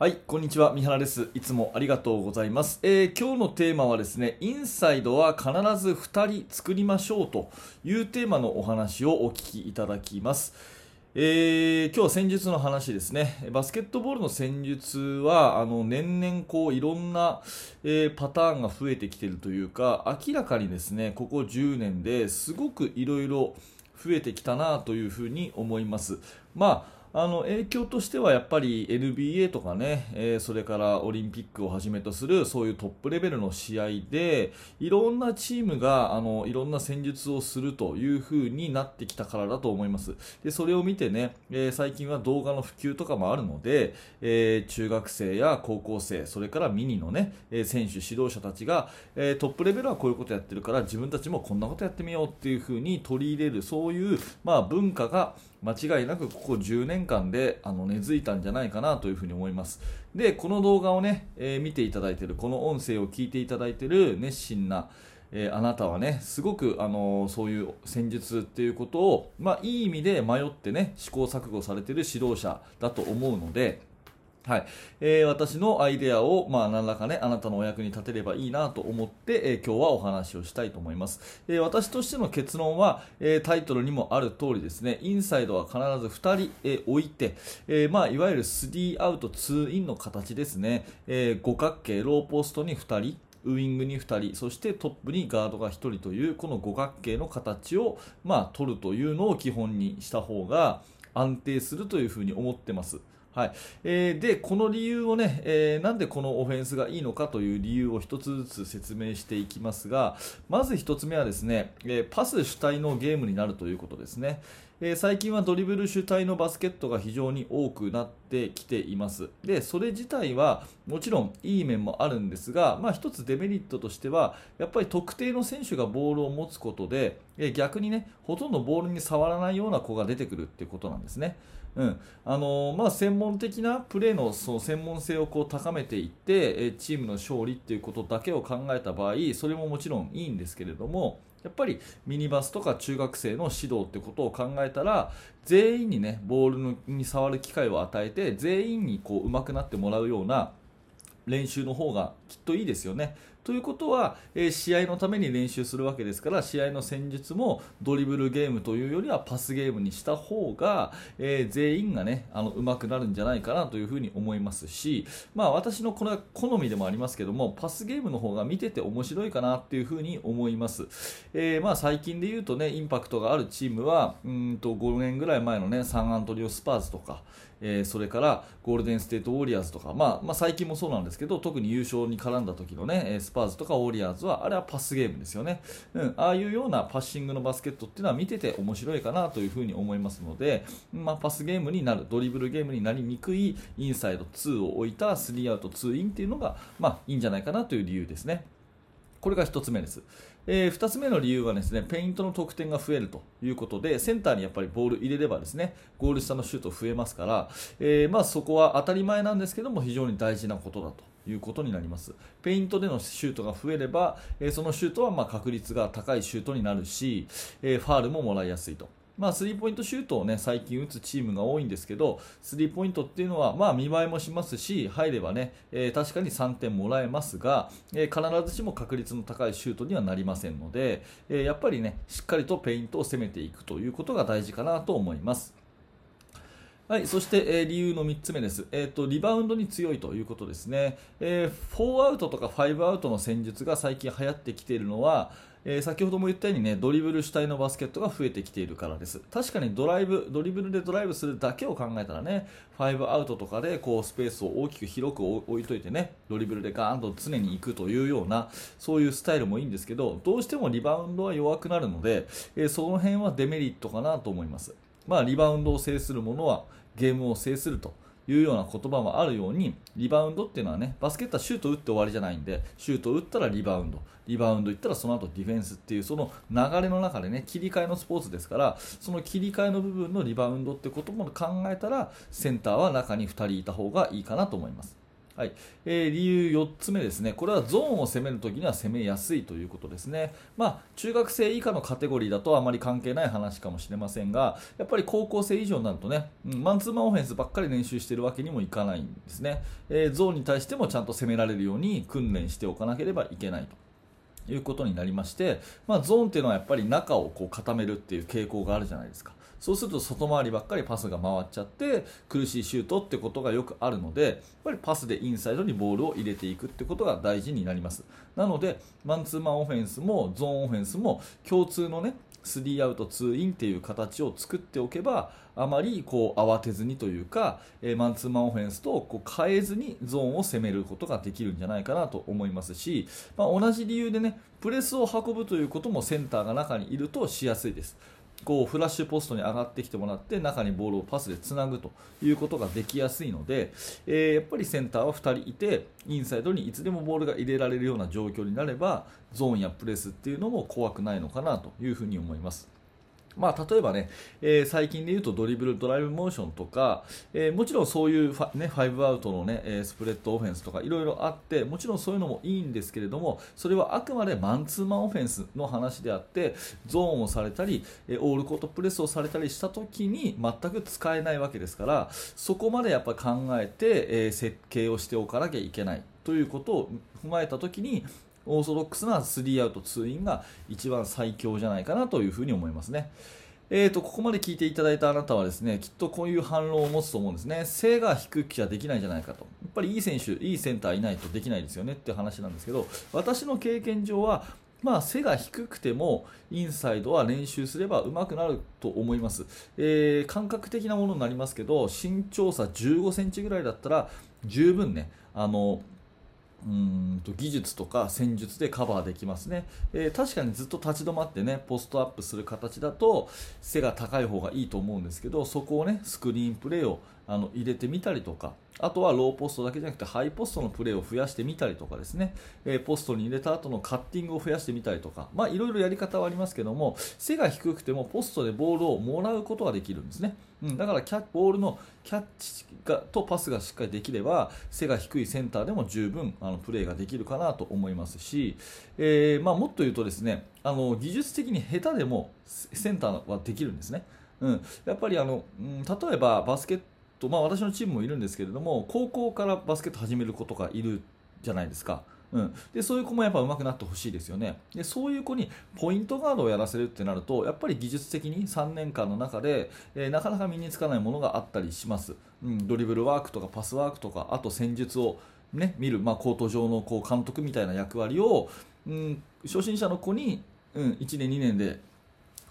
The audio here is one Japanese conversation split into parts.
はい、こんにちは。三原です。いつもありがとうございます。えー今日のテーマはですね、インサイドは必ず2人作りましょうというテーマのお話をお聞きいただきます。えー今日は戦術の話ですね。バスケットボールの戦術は、あの、年々こう、いろんな、えーパターンが増えてきているというか、明らかにですね、ここ10年ですごくいろいろ増えてきたなというふうに思います。まああの影響としてはやっぱり NBA とかね、えーそれからオリンピックをはじめとするそういうトップレベルの試合でいろんなチームがあのいろんな戦術をするという風になってきたからだと思います。でそれを見てね、えー最近は動画の普及とかもあるので、えー中学生や高校生それからミニのね、え選手指導者たちが、えトップレベルはこういうことやってるから自分たちもこんなことやってみようっていう風に取り入れるそういう、まあ、文化が間違いなくここ10年間であの根付いたんじゃないかなというふうに思います。でこの動画をね、えー見ていただいているこの音声を聞いていただいている熱心なえーあなたはねすごく、あのーそういう戦術っていうことを、まあ、いい意味で迷ってね試行錯誤されている指導者だと思うので、はい。えー私のアイデアを、まあ、何らかねあなたのお役に立てればいいなと思って、えー今日はお話をしたいと思います、えー私としての結論は、えタイトルにもある通りですね。インサイドは必ず2人、え置いて、えまあ、いわゆる3アウト2インの形ですね、え五角形ローポストに2人ウイングに2人そしてトップにガードが1人というこの五角形の形を、まあ、取るというのを基本にした方が安定するというふうに思ってます。はい。えーでこの理由をね、えーなんでこのオフェンスがいいのかという理由を一つずつ説明していきますがまず1つ目はですね、えーパス主体のゲームになるということですね、えー最近はドリブル主体のバスケットが非常に多くなってきています。でそれ自体はもちろんいい面もあるんですが、まあ、一つデメリットとしてはやっぱり特定の選手がボールを持つことで、えー逆にねほとんどボールに触らないような子が出てくるっていうことなんですね。うんあのまあ、専門的なプレーのその専門性をこう高めていって、えチームの勝利っていうことだけを考えた場合それももちろんいいんですけれどもやっぱりミニバスとか中学生の指導ってことを考えたら全員にねボールに触る機会を与えて全員にこう上手くなってもらうような練習の方がきっといいですよね。ということは、えー試合のために練習するわけですから試合の戦術もドリブルゲームというよりはパスゲームにした方が、えー全員がねあの上手くなるんじゃないかなというふうに思いますし、まあ、私のこれは好みでもありますけどもパスゲームの方が見てて面白いかなっていうふうに思います、えーまあ、最近で言うとねインパクトがあるチームはうーんと5年ぐらい前のねサンアントニオスパーズとかえーそれからゴールデンステートウォリアーズとか、まあ、まあ最近もそうなんですけど特に優勝に絡んだ時のねスパーズとかウォリアーズはあれはパスゲームですよね、うん、ああいうようなパッシングのバスケットっていうのは見てて面白いかなというふうに思いますので、まあ、パスゲームになるドリブルゲームになりにくいインサイド2を置いた3アウト2インっていうのが、まあ、いいんじゃないかなという理由ですね。これが1つ目です、え2つ目の理由はですねペイントの得点が増えるということでセンターにやっぱりボール入れればですねゴール下のシュート増えますから、えーまあ、そこは当たり前なんですけども非常に大事なことだということになります。ペイントでのシュートが増えれば、えーそのシュートはま確率が高いシュートになるし、えファールももらいやすいと。まあ、スリーポイントシュートを、ね、最近打つチームが多いんですけどスリーポイントっていうのは、まあ、見栄えもしますし入れば、ねえー確かに3点もらえますが、えー必ずしも確率の高いシュートにはなりませんので、えーやっぱり、ね、しっかりとペイントを攻めていくということが大事かなと思います。はい、そして、えー理由の3つ目です、えーと、リバウンドに強いということですね、えー4アウトとか5アウトの戦術が最近流行ってきているのは、えー先ほども言ったようにねドリブル主体のバスケットが増えてきているからです。確かにドライブドリブルでドライブするだけを考えたらね5アウトとかでこうスペースを大きく広く置いといてねドリブルでガーンと常に行くというようなそういうスタイルもいいんですけどどうしてもリバウンドは弱くなるので、えーその辺はデメリットかなと思います。まあ、リバウンドを制する者はゲームを制すると。いうような言葉もあるようにリバウンドっていうのはねバスケットはシュート打って終わりじゃないんでシュート打ったらリバウンドリバウンドいったらその後ディフェンスっていうその流れの中でね切り替えのスポーツですからその切り替えの部分のリバウンドってことも考えたらセンターは中に2人いた方がいいかなと思います。はい。えー、理由4つ目ですね、これはゾーンを攻めるときには攻めやすいということですね、まあ、中学生以下のカテゴリーだとあまり関係ない話かもしれませんが、やっぱり高校生以上になるとね、うん、マンツーマンオフェンスばっかり練習してるわけにもいかないんですね、えー、ゾーンに対してもちゃんと攻められるように訓練しておかなければいけないと。いうことになりまして、まあ、ゾーンっていうのはやっぱり中をこう固めるっていう傾向があるじゃないですか。そうすると外回りばっかりパスが回っちゃって苦しいシュートってことがよくあるのでやっぱりパスでインサイドにボールを入れていくってことが大事になりますなのでマンツーマンオフェンスもゾーンオフェンスも共通のね3アウト2インっていう形を作っておけばあまりこう慌てずにというか、えー、マンツーマンオフェンスとこう変えずにゾーンを攻めることができるんじゃないかなと思いますし、まあ、同じ理由でねプレスを運ぶということもセンターが中にいるとしやすいです。こうフラッシュポストに上がってきてもらって中にボールをパスでつなぐということができやすいので、えー、やっぱりセンターは2人いてインサイドにいつでもボールが入れられるような状況になればゾーンやプレスっていうのも怖くないのかなというふうに思います。まあ、例えばね、えー、最近で言うとドリブル、ドライブモーションとか、えー、もちろんそういうファ,、ね、5アウトの、ねえ、スプレッドオフェンスとかいろいろあってもちろんそういうのもいいんですけれどもそれはあくまでマンツーマンオフェンスの話であってゾーンをされたりえオールコートプレスをされたりした時に全く使えないわけですからそこまでやっぱ考えて、えー、設計をしておかなきゃいけないということを踏まえた時にオーソドックスな3アウト2インが一番最強じゃないかなというふうに思いますね。えーと、ここまで聞いていただいたあなたはですねきっとこういう反論を持つと思うんですね。背が低くちゃできないじゃないかと。やっぱりいい選手いいセンターいないとできないですよねって話なんですけど私の経験上はまあ、背が低くてもインサイドは練習すれば上手くなると思います、えー、感覚的なものになりますけど身長差1 5センチぐらいだったら十分ねあのうんと技術とか戦術でカバーできますね、えー、確かにずっと立ち止まってねポストアップする形だと背が高い方がいいと思うんですけどそこをねスクリーンプレーをあの入れてみたりとかあとはローポストだけじゃなくてハイポストのプレーを増やしてみたりとかですね、えー、ポストに入れた後のカッティングを増やしてみたりとか、まあ、いろいろやり方はありますけども背が低くてもポストでボールをもらうことができるんですね、うん、だからキャボールのキャッチがとパスがしっかりできれば背が低いセンターでも十分あのプレーができるかなと思いますし、えー、まあ、もっと言うとですねあの技術的に下手でもセンターはできるんですね。うん、やっぱりあの、うん、例えばバスケッと、まあ、私のチームもいるんですけれども高校からバスケット始める子とかいるじゃないですか。うん、でそういう子もやっぱ上手くなってほしいですよね。でそういう子にポイントガードをやらせるってなるとやっぱり技術的に3年間の中で、えー、なかなか身につかないものがあったりします、うん、ドリブルワークとかパスワークとかあと戦術を、ね、見る、まあ、コート上のこう監督みたいな役割を、うん、初心者の子に、うん、1年2年で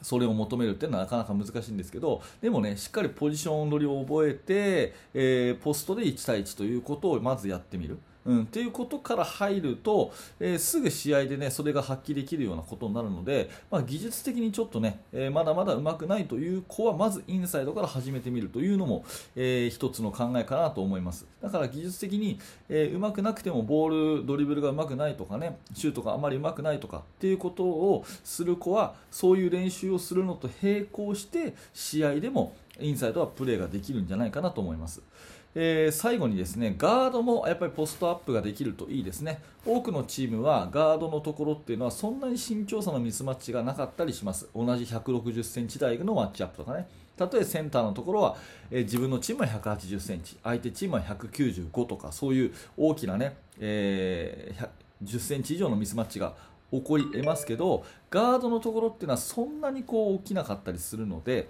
それを求めるっていうのはなかなか難しいんですけどでもねしっかりポジション取りを覚えて、えー、ポストで1対1ということをまずやってみる。うん、っていうことから入ると、えー、すぐ試合で、ね、それが発揮できるようなことになるので、まあ、技術的にちょっとね、えー、まだまだ上手くないという子はまずインサイドから始めてみるというのも、えー、一つの考えかなと思いますだから技術的に、えー、上手くなくてもボールドリブルが上手くないとかねシュートがあまり上手くないとかっていうことをする子はそういう練習をするのと並行して試合でもインサイドはプレーができるんじゃないかなと思います。えー、最後にですねガードもやっぱりポストアップができるといいですね。多くのチームはガードのところっていうのはそんなに身長差のミスマッチがなかったりします。同じ160センチ台のマッチアップとかね。例えばセンターのところは、えー、自分のチームは180センチ。相手チームは195とかそういう大きなね、えー、10センチ以上のミスマッチが起こり得ますけどガードのところっていうのはそんなにこう大きなかったりするので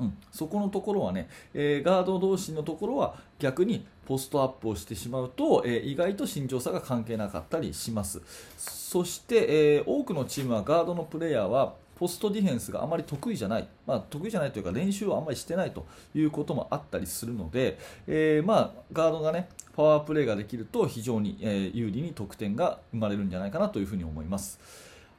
うん、そこのところはね、えー、ガード同士のところは逆にポストアップをしてしまうと、えー、意外と身長差が関係なかったりします。そして、えー、多くのチームはガードのプレーヤーはポストディフェンスがあまり得意じゃない、まあ、得意じゃないというか練習をあまりしてないということもあったりするので、え、まあ、ガードがねパワープレーができると非常に、え有利に得点が生まれるんじゃないかなというふに思います。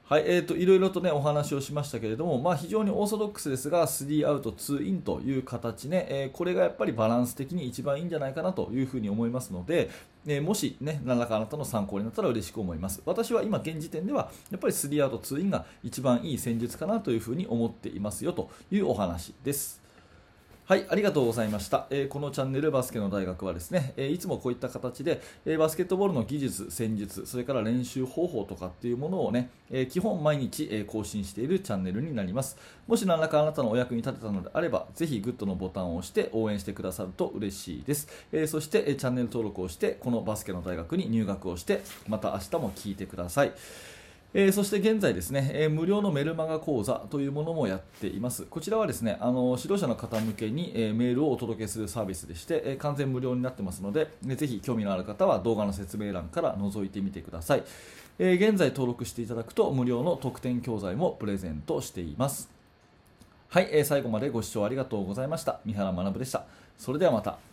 はい、えーと、いろいろとねお話をしましたけれども、まあ、非常にオーソドックスですが3アウト2インという形ね、えー、これがやっぱりバランス的に一番いいんじゃないかなというふうに思いますので、えー、もしね何らかあなたの参考になったら嬉しく思います。私は今現時点ではやっぱり3アウト2インが一番いい戦術かなというふうに思っていますよというお話です。はい、ありがとうございました。えーこのチャンネルバスケの大学はですね、えーいつもこういった形で、えーバスケットボールの技術、戦術、それから練習方法とかっていうものをね、え基本毎日、え更新しているチャンネルになります。もし何らかあなたのお役に立てたのであれば、ぜひグッドのボタンを押して応援してくださると嬉しいです。えそして、えチャンネル登録をして、このバスケの大学に入学をして、また明日も聞いてください。えーそして現在ですね、えー無料のメルマガ講座というものもやっています。こちらはですね、あの指導者の方向けに、えーメールをお届けするサービスでして、え完全無料になってますので、えーぜひ興味のある方は動画の説明欄から覗いてみてください。え現在登録していただくと無料の特典教材もプレゼントしています。はい、え最後までご視聴ありがとうございました。三原学でした。それではまた。